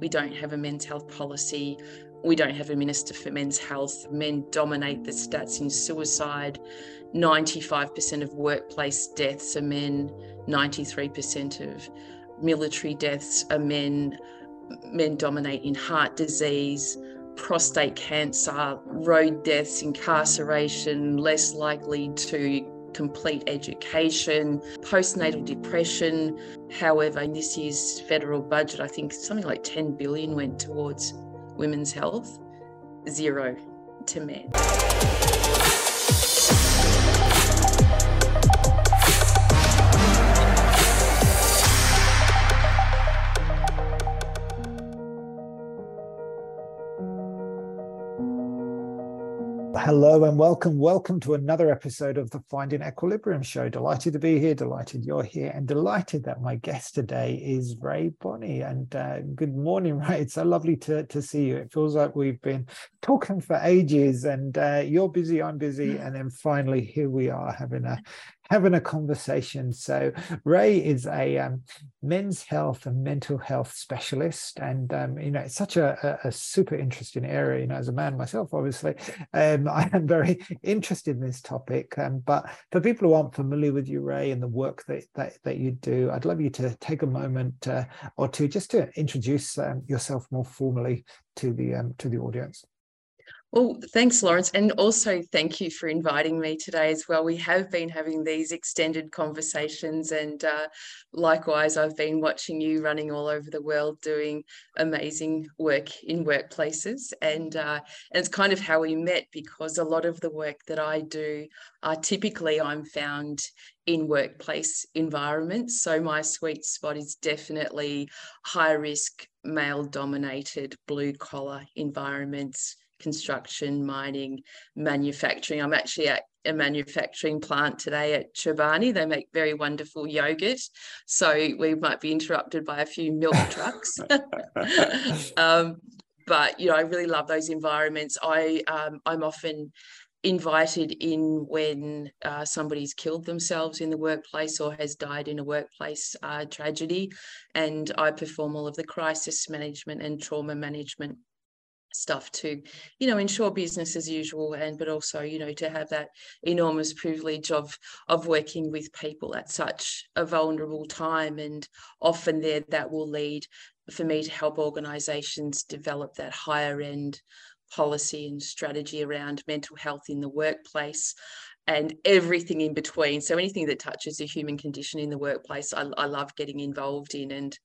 We don't have a men's health policy. We don't have a minister for men's health. Men dominate the stats in suicide. 95% of workplace deaths are men, 93% of military deaths are men. Men dominate in heart disease, prostate cancer, road deaths, incarceration, less likely to complete education, postnatal depression. However, in this year's federal budget, I think something like 10 billion went towards women's health, zero to men. Hello and welcome. Welcome to another episode of the Finding Equilibrium show. Delighted to be here, delighted you're here, and delighted that my guest today is Rae Bonney. And uh, good morning, Rae. It's so lovely to, to see you. It feels like we've been talking for ages, and uh, you're busy, I'm busy, and then finally here we are having a having a conversation. So Rae is a um, men's health and mental health specialist, and um, you know it's such a, a, super interesting area. You know, as a man myself, obviously, um, I am very interested in this topic. Um, but for people who aren't familiar with you, Rae, and the work that that, that you do, I'd love you to take a moment uh, or two just to introduce um, yourself more formally to the um, to the audience. Well, thanks, Lawrence. And also thank you for inviting me today as well. We have been having these extended conversations, and uh, likewise, I've been watching you running all over the world doing amazing work in workplaces. And, uh, and it's kind of how we met because a lot of the work that I do, uh, typically I'm found in workplace environments. So my sweet spot is definitely high risk, male dominated, blue collar environments construction, mining, manufacturing. I'm actually at a manufacturing plant today at Chobani. They make very wonderful yogurt. So we might be interrupted by a few milk trucks. um, but you know, I really love those environments. I um, I'm often invited in when uh, somebody's killed themselves in the workplace or has died in a workplace uh, tragedy, and I perform all of the crisis management and trauma management stuff to you know ensure business as usual and but also you know to have that enormous privilege of of working with people at such a vulnerable time. And often there that will lead for me to help organizations develop that higher end policy and strategy around mental health in the workplace and everything in between. So anything that touches the human condition in the workplace I, I love getting involved in. And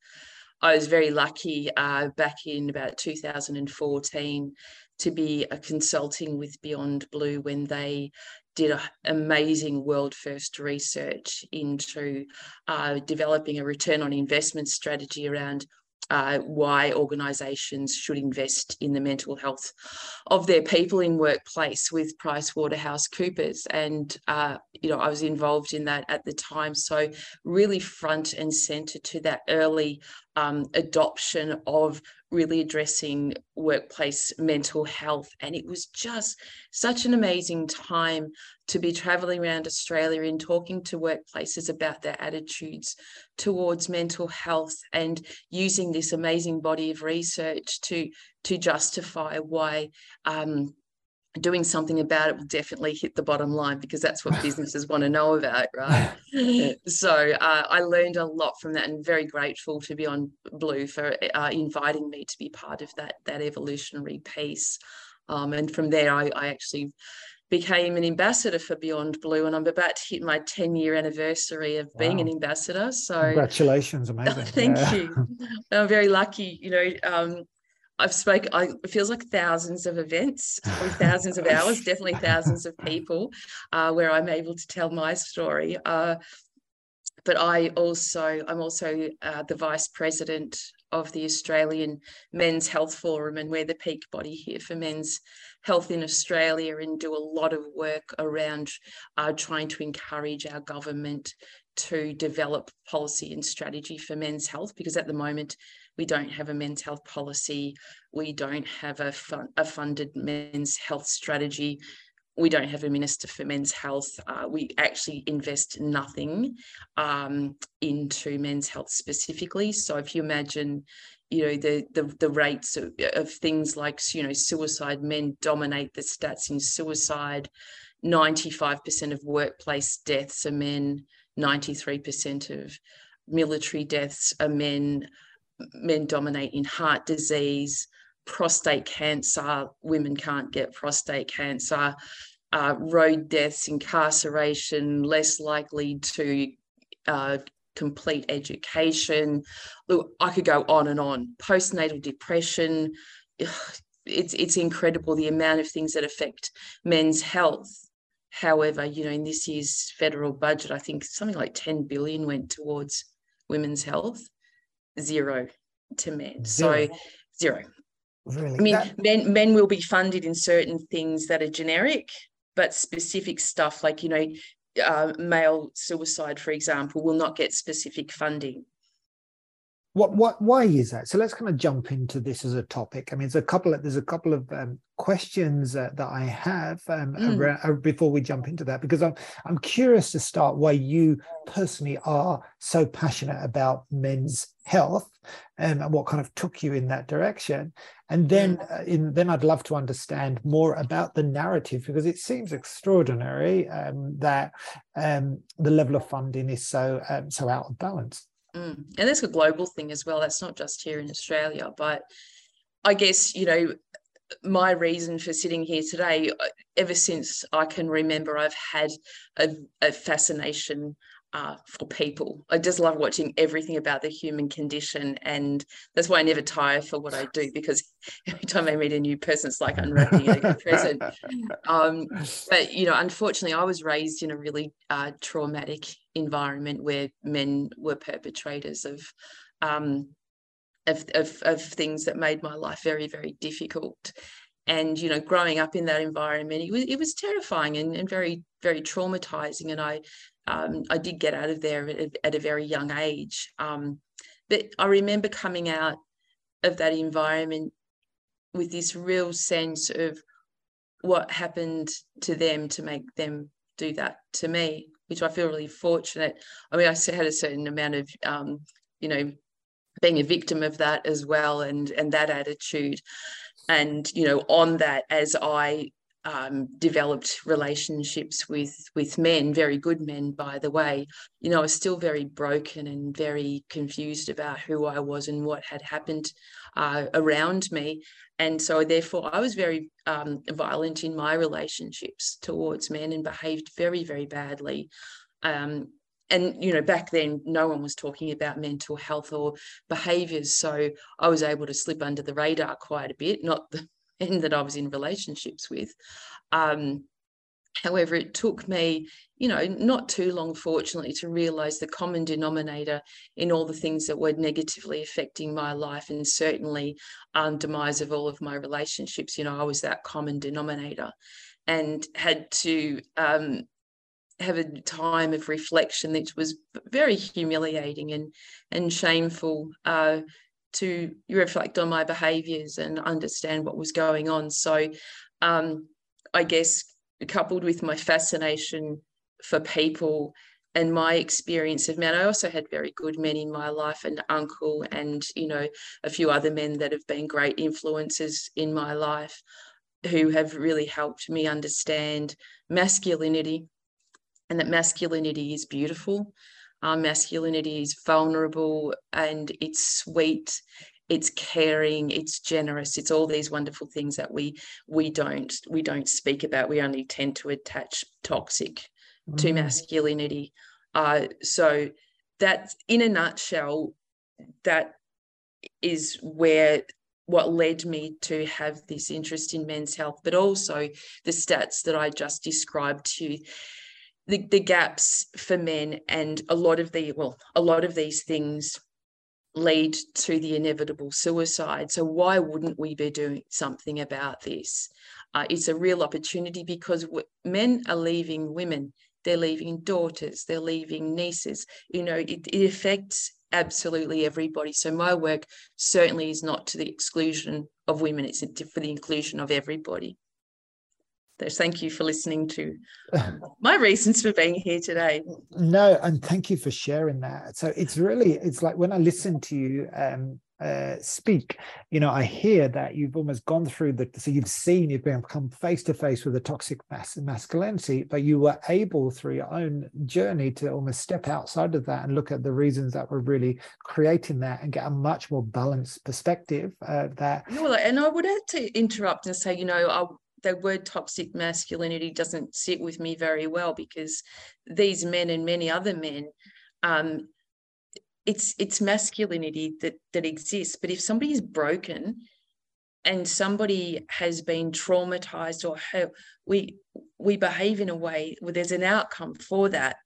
I was very lucky uh, back in about 2014 to be a consulting with Beyond Blue when they did a, amazing world first research into uh, developing a return on investment strategy around uh, why organisations should invest in the mental health of their people in workplace with PricewaterhouseCoopers, and uh, you know I was involved in that at the time, so really front and centre to that early um, adoption of really addressing workplace mental health. And it was just such an amazing time to be traveling around Australia and talking to workplaces about their attitudes towards mental health and using this amazing body of research to, to justify why um, doing something about it will definitely hit the bottom line because that's what businesses want to know about, right? so uh, I learned a lot from that, and very grateful to Beyond Blue for uh, inviting me to be part of that that evolutionary piece. Um, and from there, I, I, actually became an ambassador for Beyond Blue, and I'm about to hit my 10 year anniversary of being wow. an ambassador. So congratulations, amazing! thank yeah. you. I'm very lucky. You know. Um, I've spoke. I, it feels like thousands of events, thousands of hours, definitely thousands of people, uh, where I'm able to tell my story. Uh, but I also, I'm also uh, the vice president of the Australian Men's Health Forum, and we're the peak body here for men's health in Australia, and do a lot of work around uh, trying to encourage our government to develop policy and strategy for men's health, because at the moment we don't have a men's health policy. We don't have a, fun, a funded men's health strategy. We don't have a minister for men's health. Uh, we actually invest nothing um, into men's health specifically. So if you imagine, you know the the, the rates of, of things like you know suicide men dominate the stats in suicide 95% of workplace deaths are men 93% of military deaths are men men dominate in heart disease prostate cancer women can't get prostate cancer uh, road deaths incarceration less likely to uh, complete education. Look, I could go on and on. Postnatal depression. It's it's incredible the amount of things that affect men's health. However, you know, in this year's federal budget, I think something like 10 billion went towards women's health, zero to men. Zero. So zero. Really? I mean, that... men men will be funded in certain things that are generic, but specific stuff like you know uh, male suicide, for example, will not get specific funding. What, what, why is that? So let's kind of jump into this as a topic. I mean, there's a couple of there's a couple of um, questions uh, that I have um, mm. around, uh, before we jump into that because I'm I'm curious to start why you personally are so passionate about men's health um, and what kind of took you in that direction. And then, uh, in, then I'd love to understand more about the narrative because it seems extraordinary um, that um, the level of funding is so um, so out of balance. Mm. And that's a global thing as well. That's not just here in Australia, but I guess you know my reason for sitting here today. Uh, ever since I can remember, I've had a, a fascination uh, for people. I just love watching everything about the human condition. And that's why I never tire for what I do because every time I meet a new person, it's like unwrapping a present. Um, but, you know, unfortunately, I was raised in a really uh, traumatic environment where men were perpetrators of, um, of, of, of things that made my life very, very difficult and you know growing up in that environment it was, it was terrifying and, and very very traumatizing and i um, I did get out of there at, at a very young age. Um, but I remember coming out of that environment with this real sense of what happened to them to make them do that to me, which I feel really fortunate. I mean, I had a certain amount of, um, you know, being a victim of that as well, and and that attitude, and you know, on that as I um, developed relationships with with men, very good men, by the way. You know, I was still very broken and very confused about who I was and what had happened uh, around me, and so therefore I was very um, violent in my relationships towards men and behaved very very badly. Um, and you know back then no one was talking about mental health or behaviors so i was able to slip under the radar quite a bit not the men that I was in relationships with. Um, however, it took me, you know, not too long, fortunately, to realize the common denominator in all the things that were negatively affecting my life and certainly um, demise of all of my relationships. You know, I was that common denominator and had to um, have a time of reflection that was very humiliating and and shameful uh, to reflect on my behaviors and understand what was going on. So, um, I guess coupled with my fascination for people and my experience of men, I also had very good men in my life, and uncle, and you know, a few other men that have been great influences in my life, who have really helped me understand masculinity, and that masculinity is beautiful our masculinity is vulnerable and it's sweet it's caring it's generous it's all these wonderful things that we we don't we don't speak about. We only tend to attach toxic mm. to masculinity. Uh, so that in a nutshell that is where what led me to have this interest in men's health but also the stats that i just described to the, the gaps for men and a lot of the well a lot of these things lead to the inevitable suicide. So why wouldn't we be doing something about this? Uh, it's a real opportunity because w- men are leaving women. They're leaving daughters. They're leaving nieces. You know it, it affects absolutely everybody. So my work certainly is not to the exclusion of women. It's for the inclusion of everybody thank you for listening to my reasons for being here today. No, and thank you for sharing that. So it's really, it's like when I listen to you, um, uh, speak, you know, I hear that you've almost gone through the, so you've seen, you've come face to face with the toxic mas- masculinity, but you were able through your own journey to almost step outside of that and look at the reasons that were really creating that and get a much more balanced perspective uh, that. And I would have to interrupt and say, you know, I, the word toxic masculinity doesn't sit with me very well because these men and many other men um, it's it's masculinity that that exists. But if somebody is broken and somebody has been traumatized or how we we behave in a way where there's an outcome for that.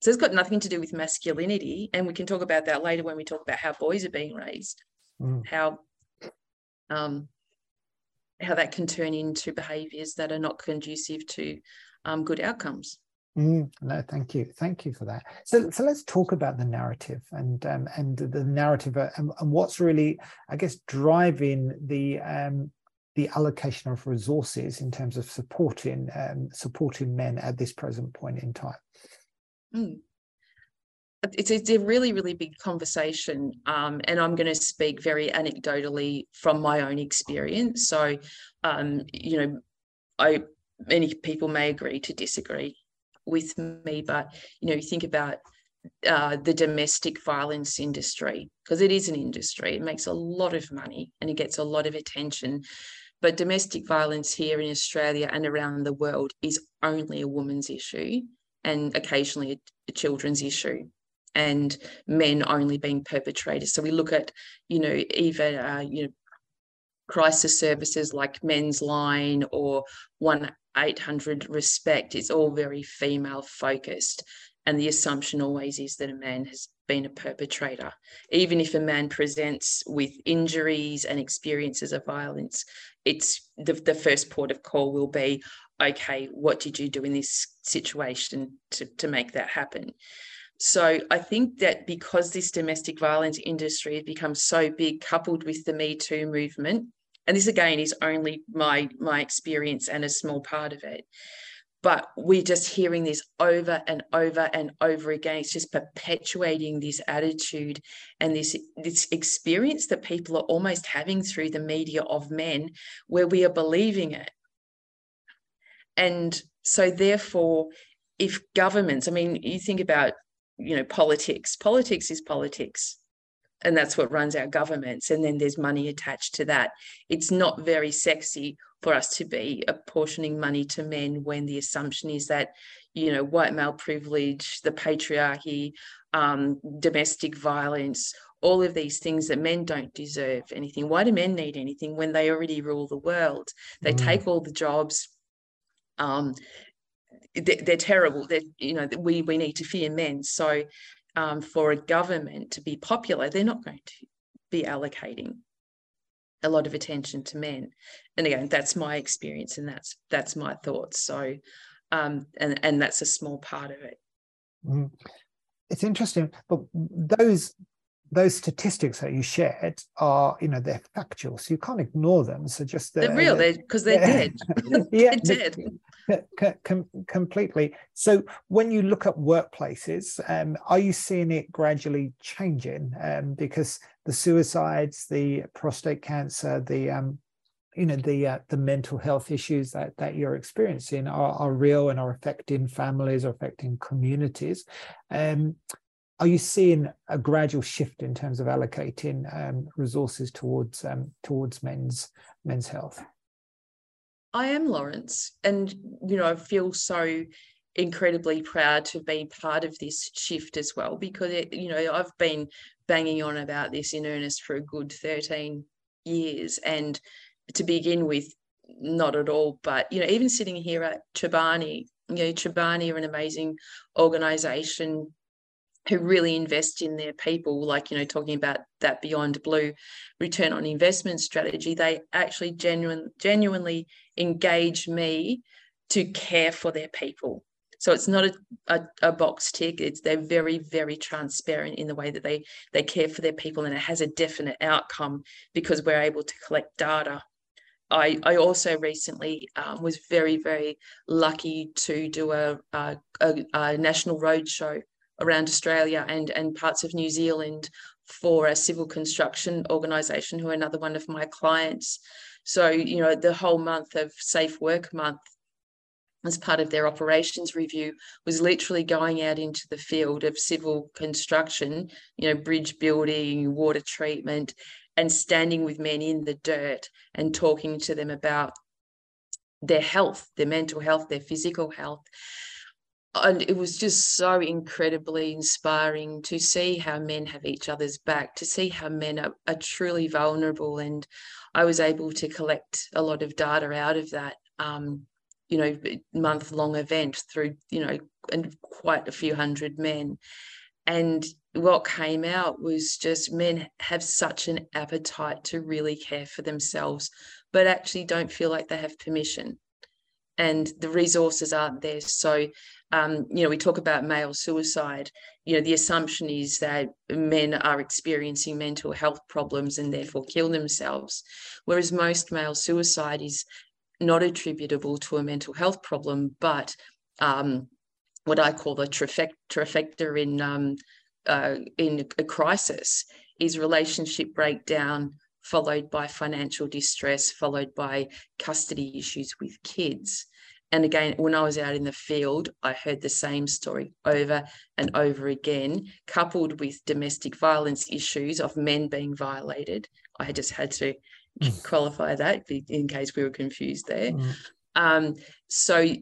So it's got nothing to do with masculinity. And we can talk about that later when we talk about how boys are being raised mm. how um how that can turn into behaviors that are not conducive to um, good outcomes Mm, no, thank you, thank you for that. So, so let's talk about the narrative and um, and the narrative uh, and, and, what's really, I guess, driving the um, the allocation of resources in terms of supporting um, supporting men at this present point in time. Mm. It's, it's a really, really big conversation, um, and I'm going to speak very anecdotally from my own experience. So, um, you know, I many people may agree to disagree with me, but you know, think about uh, the domestic violence industry because it is an industry. It makes a lot of money and it gets a lot of attention. But domestic violence here in Australia and around the world is only a woman's issue and occasionally a, a children's issue and men only being perpetrators. So we look at, you know, even uh, you know, crisis services like Men's Line or one 800 respect It's all very female focused. And the assumption always is that a man has been a perpetrator. Even if a man presents with injuries and experiences of violence, it's the, the first port of call will be okay, what did you do in this situation to, to make that happen? So I think that because this domestic violence industry has become so big, coupled with the Me Too movement, and this again is only my my experience and a small part of it but we're just hearing this over and over and over again. It's just perpetuating this attitude and this this experience that people are almost having through the media of men where we are believing it. And so therefore if governments i mean you think about you know politics. Politics is politics and that's what runs our governments and then there's money attached to that. It's not very sexy for us to be apportioning money to men when the assumption is that you know white male privilege the patriarchy um, domestic violence all of these things that men don't deserve anything. Why do men need anything when they already rule the world? They mm. take all the jobs um, they're, they're terrible that you know we we need to fear men so um, for a government to be popular, they're not going to be allocating a lot of attention to men. And again, that's my experience and that's that's my thoughts. So um, and and that's a small part of it. Mm. It's interesting, but those those statistics that you shared are, you know, they're factual, so you can't ignore them. So just they're, they're real, because they're, they're, dead. yeah, they're dead. Com- completely. So when you look at workplaces, um, are you seeing it gradually changing? Um, because the suicides, the prostate cancer, the um, you know the uh, the mental health issues that that you're experiencing are, are real and are affecting families, are affecting communities. Um, are you seeing a gradual shift in terms of allocating um, resources towards um, towards men's men's health? I am Lawrence, and you know I feel so incredibly proud to be part of this shift as well because it, you know I've been banging on about this in earnest for a good 13 years and to begin with not at all but you know even sitting here at Chobani you know Chobani are an amazing organization who really invest in their people, like, you know, talking about that beyond blue return on investment strategy, they actually genuine, genuinely engage me to care for their people. So it's not a, a, a, box tick. It's they're very, very transparent in the way that they they care for their people, and it has a definite outcome because we're able to collect data. I, I also recently um, was very, very lucky to do a, a, a national roadshow around Australia and, and parts of New Zealand for a civil construction organisation who are another one of my clients. So, you know, the whole month of Safe Work Month as part of their operations review was literally going out into the field of civil construction, you know, bridge building, water treatment, and standing with men in the dirt and talking to them about their health, their mental health, their physical health. And it was just so incredibly inspiring to see how men have each other's back, to see how men are, are truly vulnerable. And I was able to collect a lot of data out of that. Um, you know month long event through you know and quite a few hundred men and what came out was just men have such an appetite to really care for themselves but actually don't feel like they have permission and the resources aren't there so um, you know we talk about male suicide you know the assumption is that men are experiencing mental health problems and therefore kill themselves whereas most male suicide is not attributable to a mental health problem, but um, what I call the trifecta in um, uh, in a crisis is relationship breakdown followed by financial distress, followed by custody issues with kids. And again, when I was out in the field, I heard the same story over and over again, coupled with domestic violence issues of men being violated. I just had to Mm. qualify that in case we were confused there. Mm. Um, so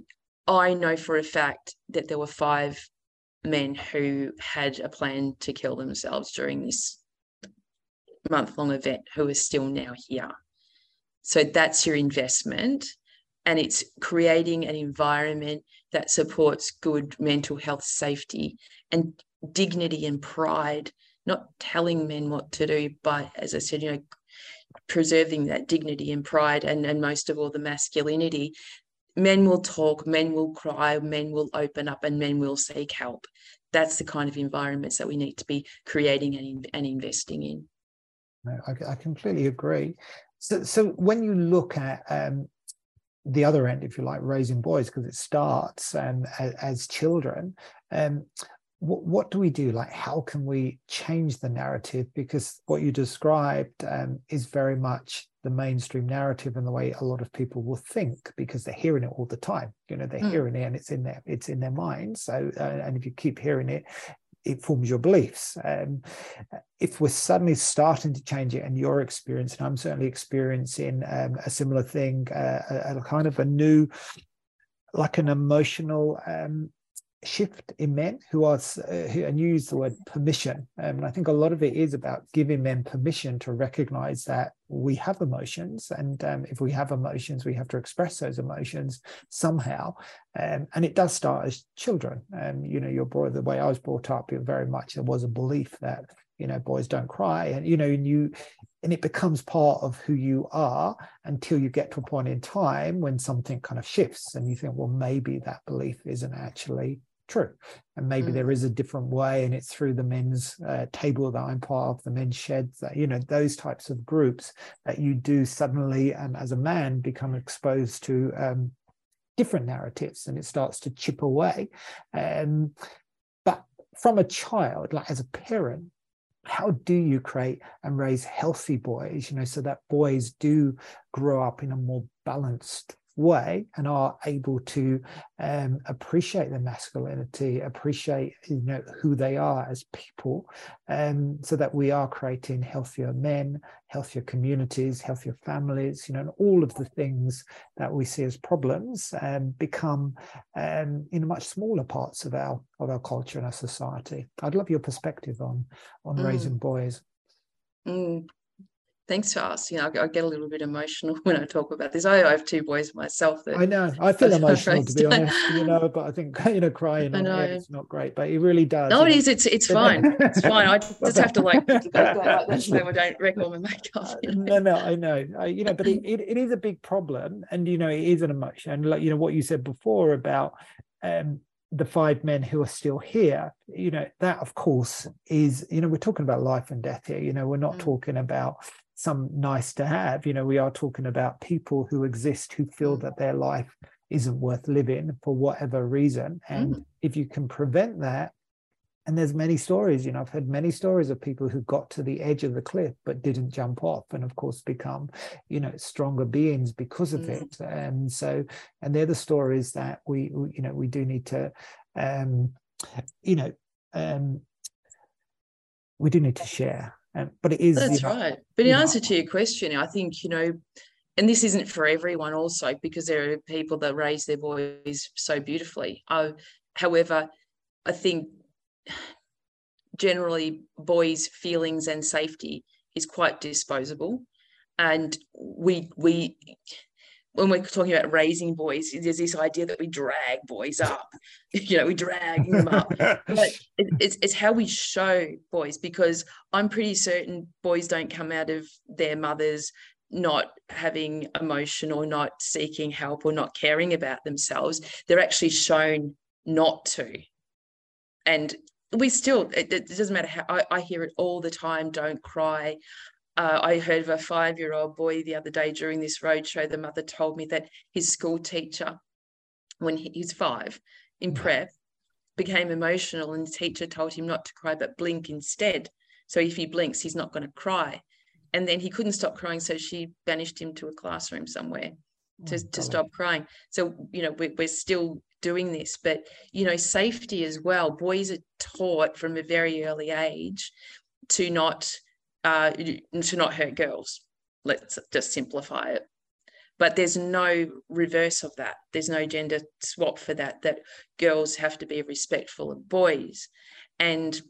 I know for a fact that there were five men who had a plan to kill themselves during this month long event who are still now here. So that's your investment. And it's creating an environment that supports good mental health safety and dignity and pride, not telling men what to do, but as I said, you know, preserving that dignity and pride and, and most of all the masculinity. Men will talk men will cry men will open up and men will seek help. That's the kind of environments that we need to be creating and, and investing in. I, I completely agree. So, so when you look at um, the other end, if you like, raising boys, because it starts um, as, as children. Um, what, what do we do? Like, how can we change the narrative? Because what you described um, is very much the mainstream narrative and the way a lot of people will think because they're hearing it all the time. You know, they're mm. hearing it and it's in their it's in their mind. So, uh, and if you keep hearing it, it forms your beliefs. Um, if we're suddenly starting to change it, and your experience, and I'm certainly experiencing um, a similar thing, uh, a, a, kind of a new, like an emotional um, shift in men who are uh, who, and use the word permission. Um, and i think a lot of it is about giving men permission to recognize that we have emotions and um, if we have emotions we have to express those emotions somehow. Um, and it does start as children. Um, you know your boy the way i was brought up very much there was a belief that you know boys don't cry and you know and you and it becomes part of who you are until you get to a point in time when something kind of shifts and you think well maybe that belief isn't actually true. And maybe mm. there is a different way, and it's through the men's uh, table that I'm part of, the men's sheds, that, you know, those types of groups that you do suddenly, um, as a man, become exposed to um, different narratives and it starts to chip away. Um, but from a child, like as a parent, how do you create and raise healthy boys you know so that boys do grow up in a more balanced way and are able to um, appreciate their masculinity, appreciate you know who they are as people, um, so that we are creating healthier men, healthier communities, healthier families, you know, and all of the things that we see as problems um, become um, in much smaller parts of our of our culture and our society. I'd love your perspective on on mm. raising boys. Mm, thanks for asking. I, I, get a little bit emotional when I talk about this. I, I have two boys myself. That I know. I feel emotional to be honest. You know, but I think you know, crying. I know it's not great, but it really does. No, it is. It's it's fine. It's fine. I just have to like go, go like that so I don't wreck all my makeup. You know? No, no, I know. I, you know, but it, it, it is a big problem, and you know, it is an emotion. And like you know, what you said before about. Um, the five men who are still here you know that of course is you know we're talking about life and death here you know we're not mm. talking about some nice to have. You know, we are talking about people who exist who feel mm. that their life isn't worth living for whatever reason. And mm. if you can prevent that, and there's many stories you know i've heard many stories of people who got to the edge of the cliff but didn't jump off and of course become you know stronger beings because of mm. it and so and they're the stories that we, we you know we do need to um you know um we do need to share um, but it is that's you know, right but in answer to your question i think you know and this isn't for everyone also because there are people that raise their boys so beautifully uh, however i think generally boys' feelings and safety is quite disposable. And we we when we're talking about raising boys, there's this idea that we drag boys up, you know, we drag them up. but it, it's, it's how we show boys because I'm pretty certain boys don't come out of their mothers not having emotion or not seeking help or not caring about themselves. They're actually shown not to. And we still it, it, doesn't matter how I, I, hear it all the time don't cry uh, i heard of a five year old boy the other day during this roadshow the mother told me that his school teacher when he, he's five in mm. prep became emotional and the teacher told him not to cry but blink instead. So if he blinks he's not going to cry. And then he couldn't stop crying so she banished him to a classroom somewhere to, oh, to stop crying. So you know we, we're still doing this but you know safety as well. Boys are taught from a very early age to not uh, to not hurt girls. Let's just simplify it. But there's no reverse of that. There's no gender swap for that that girls have to be respectful of boys. And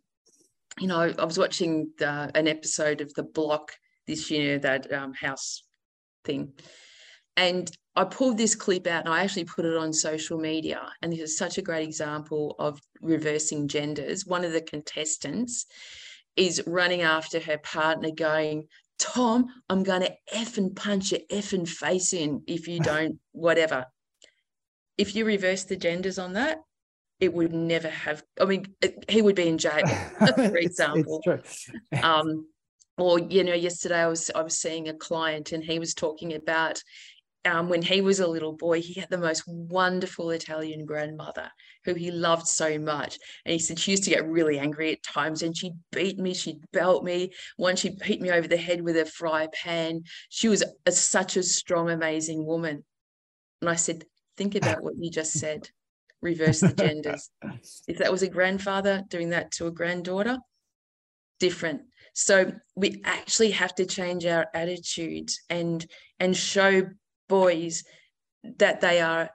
you know i was watching the, an episode of the block this year that um, house thing. And I pulled this clip out and I actually put it on social media. And this is such a great example of reversing genders. One of the contestants is running after her partner, going, Tom, I'm going to effing punch your effing face in if you don't, whatever. If you reverse the genders on that, it would never have, I mean, it, he would be in jail, for example. It's, it's um, or, you know, yesterday I was I was seeing a client and he was talking about um, when he was a little boy, he had the most wonderful Italian grandmother who he loved so much. And he said she used to get really angry at times and she'd beat me, she'd belt me. Once she'd beat me over the head with a fry pan. She was a, such a strong, amazing woman. And I said, think about what you just said. Reverse the genders. if that was a grandfather doing that to a granddaughter, different. So we actually have to change our attitudes and and show boys that they are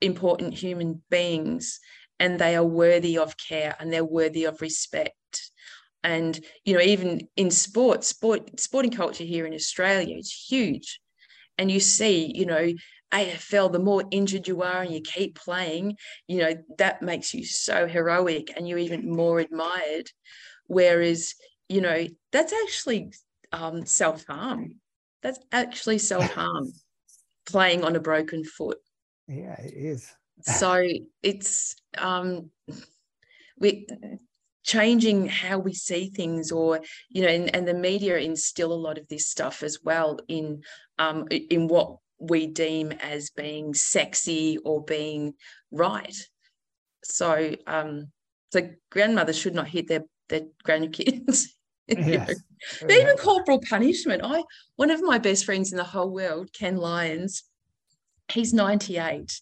important human beings and they are worthy of care and they're worthy of respect and you know even in sports sport sporting culture here in australia is huge and you see you know AFL, the more injured you are and you keep playing, you know, that makes you so heroic and you're even more admired. Whereas, you know, that's actually um, self harm. That's actually self harm playing on a broken foot. Yeah, it is. so it's um we changing how we see things or you know and, and the media instill a lot of this stuff as well in um in what we deem as being sexy or being right so um so grandmothers should not hit their their grandkids yes. Even corporal punishment. I one of my best friends in the whole world, Ken Lyons, he's 98.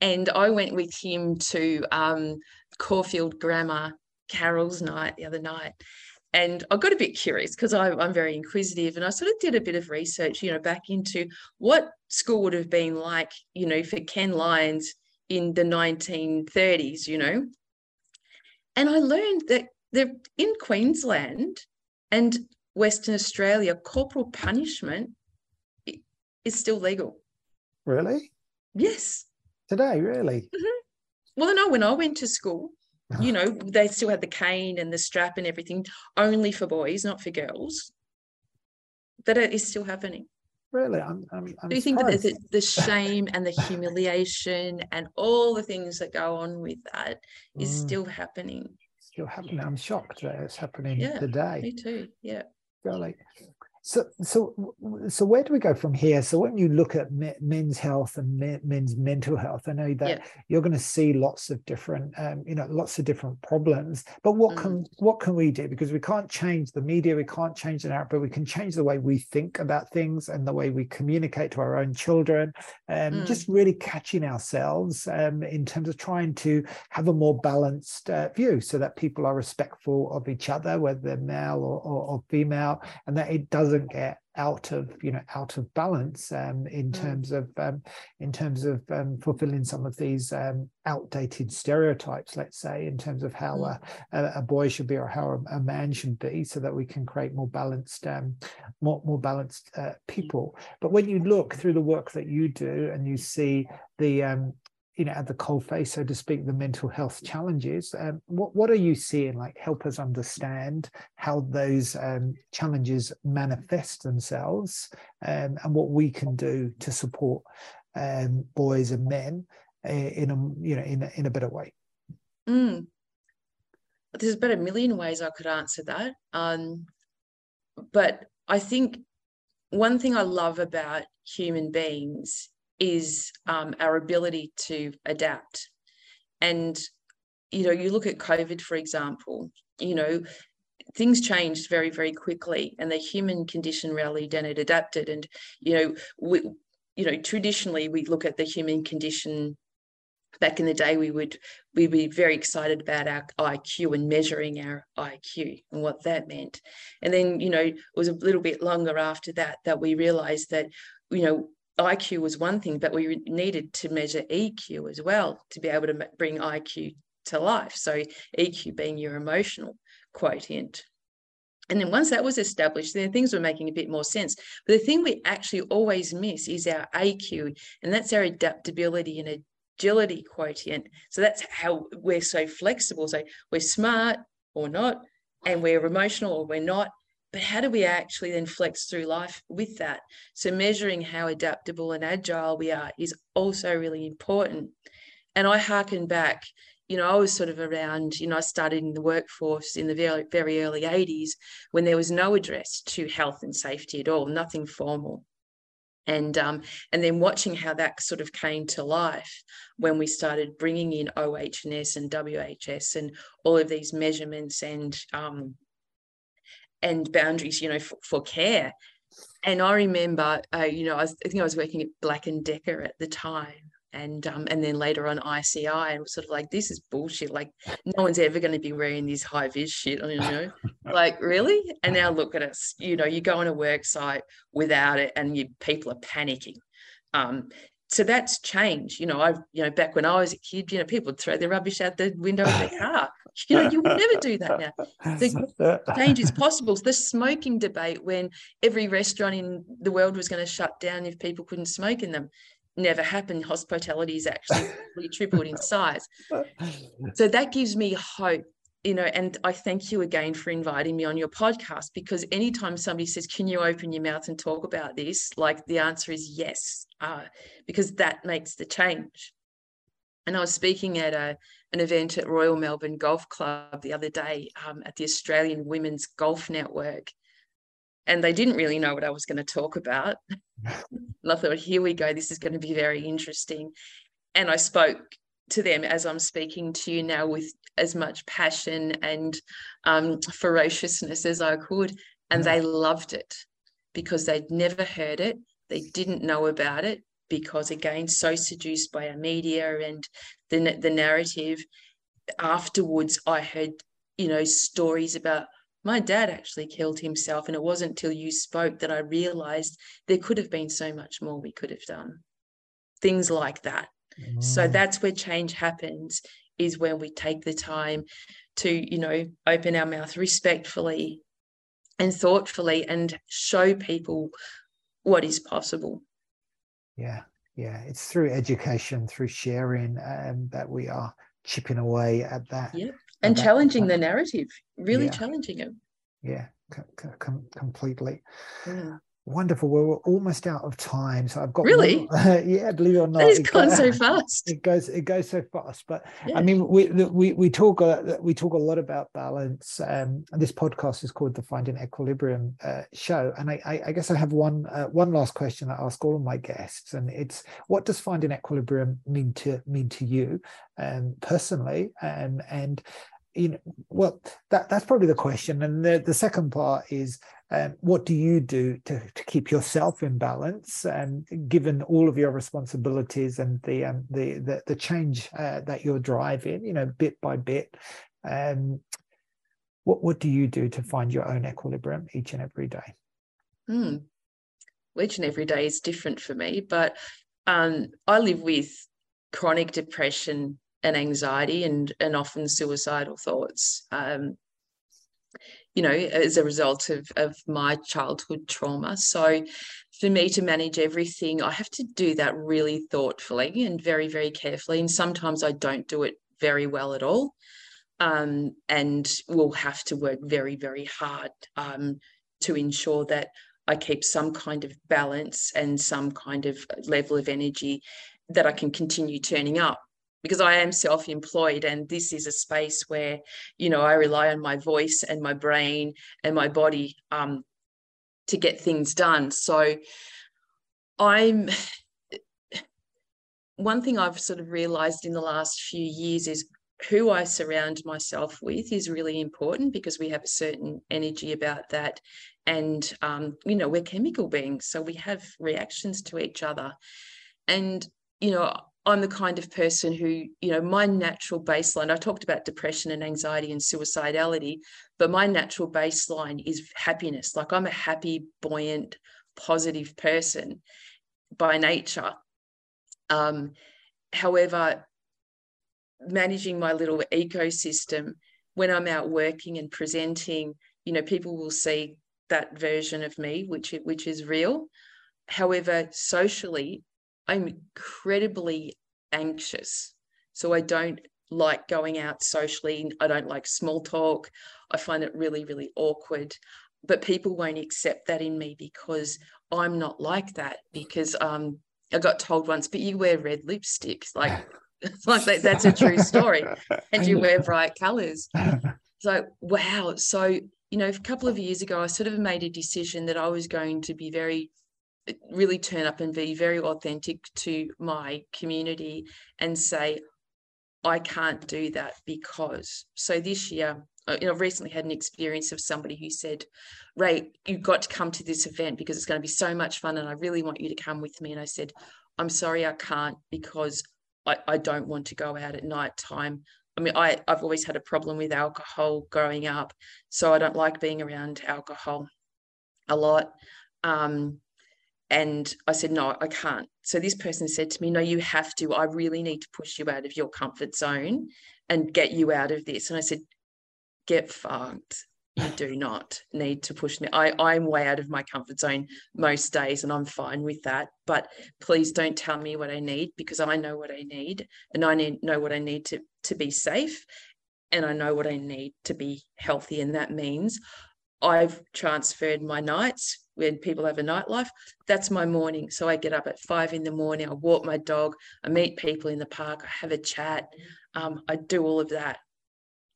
And I went with him to um, Caulfield Grammar Carol's night the other night. And I got a bit curious because I'm very inquisitive and I sort of did a bit of research, you know, back into what school would have been like, you know, for Ken Lyons in the 1930s, you know. And I learned that they're in Queensland, and Western Australia, corporal punishment is still legal. Really? Yes. Today, really? Mm-hmm. Well, no, when I went to school, you know, they still had the cane and the strap and everything, only for boys, not for girls. That is still happening. Really? I'm, I'm, I'm Do you think that the, the shame and the humiliation and all the things that go on with that is mm. still happening? Still happening. I'm shocked that it's happening yeah, today. Me too. Yeah. Golly. So, so, so where do we go from here? So, when you look at men's health and men's mental health, I know that yeah. you're going to see lots of different, um, you know, lots of different problems. But what mm. can what can we do? Because we can't change the media, we can't change the narrative, but we can change the way we think about things and the way we communicate to our own children. And um, mm. just really catching ourselves um, in terms of trying to have a more balanced uh, view, so that people are respectful of each other, whether they're male or, or, or female, and that it doesn't doesn't get out of you know out of balance um, in mm. terms of um, in terms of um, fulfilling some of these um, outdated stereotypes let's say in terms of how mm. a, a, boy should be or how a, a, man should be so that we can create more balanced um, more more balanced uh, people but when you look through the work that you do and you see the um, you know at the cold face so to speak the mental health challenges um, what what are you seeing like help us understand how those um, challenges manifest themselves um, and what we can do to support um, boys and men uh, in a you know in a, in a better way mm. there's about a million ways i could answer that um, but i think one thing i love about human beings is um, our ability to adapt. And, you know, you look at COVID, for example, you know, things changed very, very quickly and the human condition rallied and it adapted. And, you know, we, you know, traditionally we look at the human condition back in the day we would we'd be very excited about our IQ and measuring our IQ and what that meant. And then, you know, it was a little bit longer after that that we realized that, you know, IQ was one thing, but we needed to measure EQ as well to be able to bring IQ to life. So EQ being your emotional quotient. And then once that was established, then things were making a bit more sense. But the thing we actually always miss is our AQ, and that's our adaptability and agility quotient. So that's how we're so flexible. So we're smart or not, and we're emotional or we're not, but how do we actually then flex through life with that? So, measuring how adaptable and agile we are is also really important. And I harken back, you know, I was sort of around, you know, I started in the workforce in the very, very early 80s when there was no address to health and safety at all, nothing formal. And, um, and then watching how that sort of came to life when we started bringing in OHS and WHS and all of these measurements and um, and boundaries, you know, for, for care. And I remember, uh, you know, I, was, I, think I was working at Black and Decker at the time, and um, and then later on ICI, and was sort of like, this is bullshit. Like, no one's ever going to be wearing this high vis shit, you know, like really. And now look at us, you know, you go on a work site without it, and you people are panicking. Um, so that's changed. You know, I, you know, back when I was a kid, you know, people would throw their rubbish out the window of their car. You know, you would never do that now. The change is possible. The smoking debate, when every restaurant in the world was going to shut down if people couldn't smoke in them, never happened. Hospitality is actually really tripled in size. So that gives me hope you know, and I thank you again for inviting me on your podcast because anytime somebody says, Can you open your mouth and talk about this? Like the answer is yes, uh, because that makes the change. And I was speaking at a, an event at Royal Melbourne Golf Club the other day um, at the Australian Women's Golf Network. And they didn't really know what I was going to talk about. and I thought, here we go. This is going to be very interesting. And I spoke to them as I'm speaking to you now with as much passion and um, ferociousness as I could. And they loved it because they'd never heard it, they didn't know about it because, again, so seduced by our media and the, the narrative. Afterwards, I heard, you know, stories about my dad actually killed himself. And it wasn't till you spoke that I realized there could have been so much more we could have done. Things like that. So mm. that's where change happens is when we take the time to, you know, open our mouth respectfully and thoughtfully and show people what is possible. Yeah, yeah. It's through education, through sharing, um, that we are chipping away at that. Yeah, and challenging the narrative, really yeah. challenging it. Yeah, com- completely. Yeah. Wonderful. Well, we're almost out of time, so I've got really, one, yeah, believe it or not, it's gone so fast. It goes, it goes so fast. But yeah. I mean, we we we talk we talk a lot about balance. Um, and this podcast is called the Finding Equilibrium uh, Show, and I, I, I guess I have one uh, one last question I ask all of my guests, and it's what does finding equilibrium mean to mean to you, um, personally, um, and you know, well, that that's probably the question, and the the second part is um, what do you do to, to keep yourself in balance, um, given all of your responsibilities and the um, the, the, the change uh, that you're driving, you know, bit by bit? Um, what what do you do to find your own equilibrium each and every day? Mm. each and every day is different for me, but um, I live with chronic depression and anxiety and and often suicidal thoughts. Um, you know, as a result of, of my childhood trauma. So for me to manage everything, I have to do that really thoughtfully and very, very carefully. And sometimes I don't do it very well at all. Um, and will have to work very, very hard um, to ensure that I keep some kind of balance and some kind of level of energy that I can continue turning up because I am self employed and this is a space where, you know, I rely on my voice and my brain and my body um, to get things done. So I'm. One thing I've sort of realized in the last few years is who I surround myself with is really important because we have a certain energy about that. And, um, you know, we're chemical beings, so we have reactions to each other. And, you know, I'm the kind of person who, you know, my natural baseline, I talked about depression and anxiety and suicidality, but my natural baseline is happiness. Like I'm a happy, buoyant, positive person by nature. Um, however, managing my little ecosystem when I'm out working and presenting, you know, people will see that version of me, which which is real. However, socially, I'm incredibly anxious. So I don't like going out socially. I don't like small talk. I find it really, really awkward. But people won't accept that in me because I'm not like that. Because um, I got told once, but you wear red lipstick. Like, like that, that's a true story. And you wear bright colors. So, wow. So, you know, a couple of years ago, I sort of made a decision that I was going to be very really turn up and be very authentic to my community and say, I can't do that because. So this year, uh, you know, I've recently had an experience of somebody who said, Rae, you've got to come to this event because it's going to be so much fun and I really want you to come with me. And I said, I'm sorry, I can't because I, I don't want to go out at night time. I mean, I, I've always had a problem with alcohol growing up. So I don't like being around alcohol a lot. Um, and I said, no, I can't. So this person said to me, no, you have to. I really need to push you out of your comfort zone and get you out of this. And I said, get fucked. You do not need to push me. I, I'm way out of my comfort zone most days and I'm fine with that. But please don't tell me what I need because I know what I need and I need, know what I need to, to be safe and I know what I need to be healthy. And that means I've transferred my nights when people have a nightlife. That's my morning. So I get up at five in the morning. I walk my dog. I meet people in the park. I have a chat. Um, I do all of that.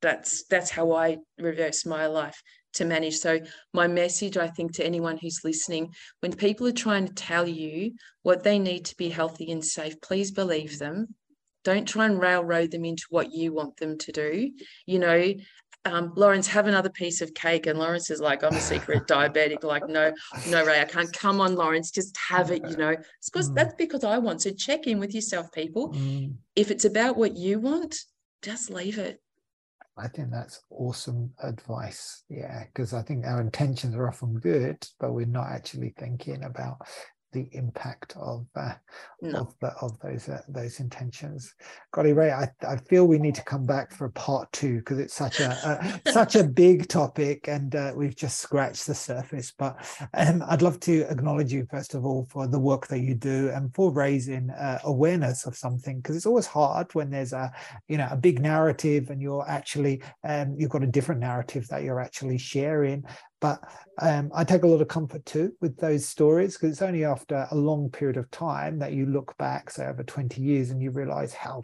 That's that's how I reverse my life to manage. So my message, I think, to anyone who's listening, when people are trying to tell you what they need to be healthy and safe, please believe them. Don't try and railroad them into what you want them to do. You know, um, Lawrence, have another piece of cake. And Lawrence is like, I'm a secret diabetic. Like, no, no, Rae, I can't. Come on, Lawrence, just have it. You know, because mm. that's because I want. So check in with yourself, people. Mm. If it's about what you want, just leave it. I think that's awesome advice. Yeah, because I think our intentions are often good, but we're not actually thinking about the impact of uh, no. of, the, of those uh, those intentions. Golly Rae, I, I feel we need to come back for part two because it's such a, a such a big topic and uh, we've just scratched the surface. But um, I'd love to acknowledge you first of all for the work that you do and for raising uh, awareness of something because it's always hard when there's a you know a big narrative and you're actually um, you've got a different narrative that you're actually sharing but um, I take a lot of comfort too with those stories because it's only after a long period of time that you look back, say over 20 years, and you realize how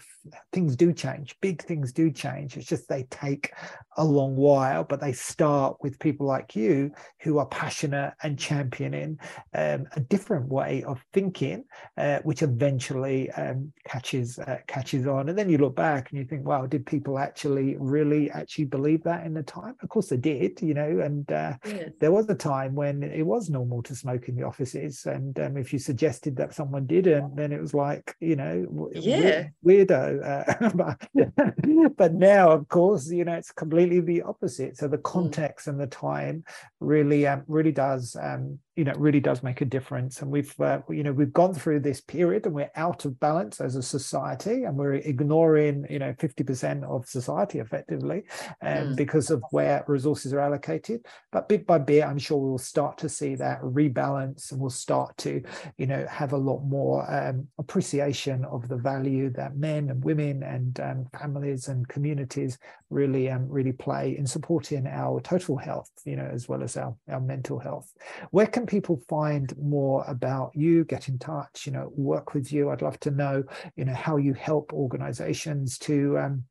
things do change. Big things do change. It's just they take a long while, but they start with people like you who are passionate and championing um, a different way of thinking, uh, which eventually um, catches uh, catches on. And then you look back and you think, wow, did people actually really actually believe that in the time? Of course they did, you know, and uh, yes. there was a time when it was normal to smoke in the offices. And um, if you suggested that someone didn't, then it was like, you know, yeah. weirdo. Uh, but, but now, of course, you know, it's completely the opposite. So the mm. context mm. and the time really, um, really does um, you know really does make a difference and we've uh, you know we've gone through this period and we're out of balance as a society and we're ignoring you know 50% of society effectively um, mm. because of where resources are allocated but bit by bit i'm sure we'll start to see that rebalance and we'll start to you know have a lot more um, appreciation of the value that men and women and um, families and communities really um, really play in supporting our total health you know as well as our, our mental health where can people find more about you, get in touch, you know, work with you? I'd love to know, you know, how you help organizations to um,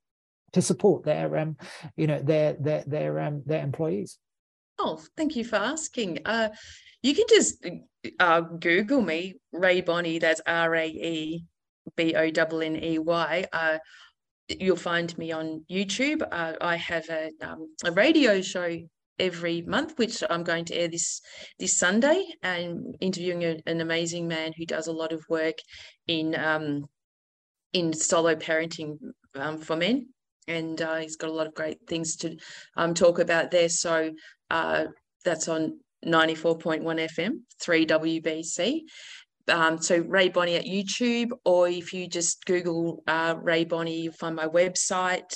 to support their um, you know, their their their um their employees. Oh, thank you for asking. Uh, you can just uh, Google me, Rae Bonney. That's R A E B O N N E Y. Uh, you'll find me on YouTube. Uh, I have a, um, a radio show every month, which I'm going to air this this Sunday, and interviewing a, an amazing man who does a lot of work in um, in solo parenting um, for men, and uh, he's got a lot of great things to um, talk about there. So uh, that's on 94.1 FM, 3WBC. Um, so Rae Bonney at YouTube, or if you just Google uh, Rae Bonney, you find my website,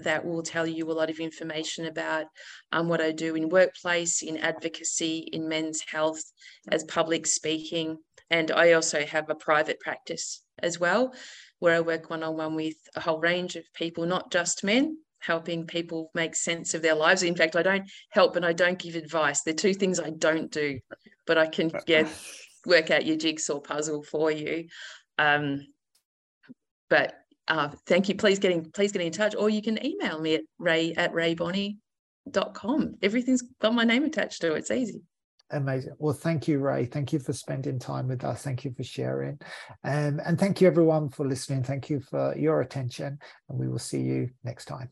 that will tell you a lot of information about um, what I do in workplace, in advocacy, in men's health, as public speaking. And I also have a private practice as well, where I work one on one with a whole range of people, not just men, helping people make sense of their lives. In fact, I don't help and I don't give advice. They're two things I don't do, but I can yeah, work out your jigsaw puzzle for you. Um, but uh, thank you. Please get in, please get in touch, or you can email me at rae at raebonney.com. Everything's got my name attached to it. It's easy. Amazing. Well, thank you, Rae. Thank you for spending time with us. Thank you for sharing. Um, and thank you, everyone, for listening. Thank you for your attention. And we will see you next time.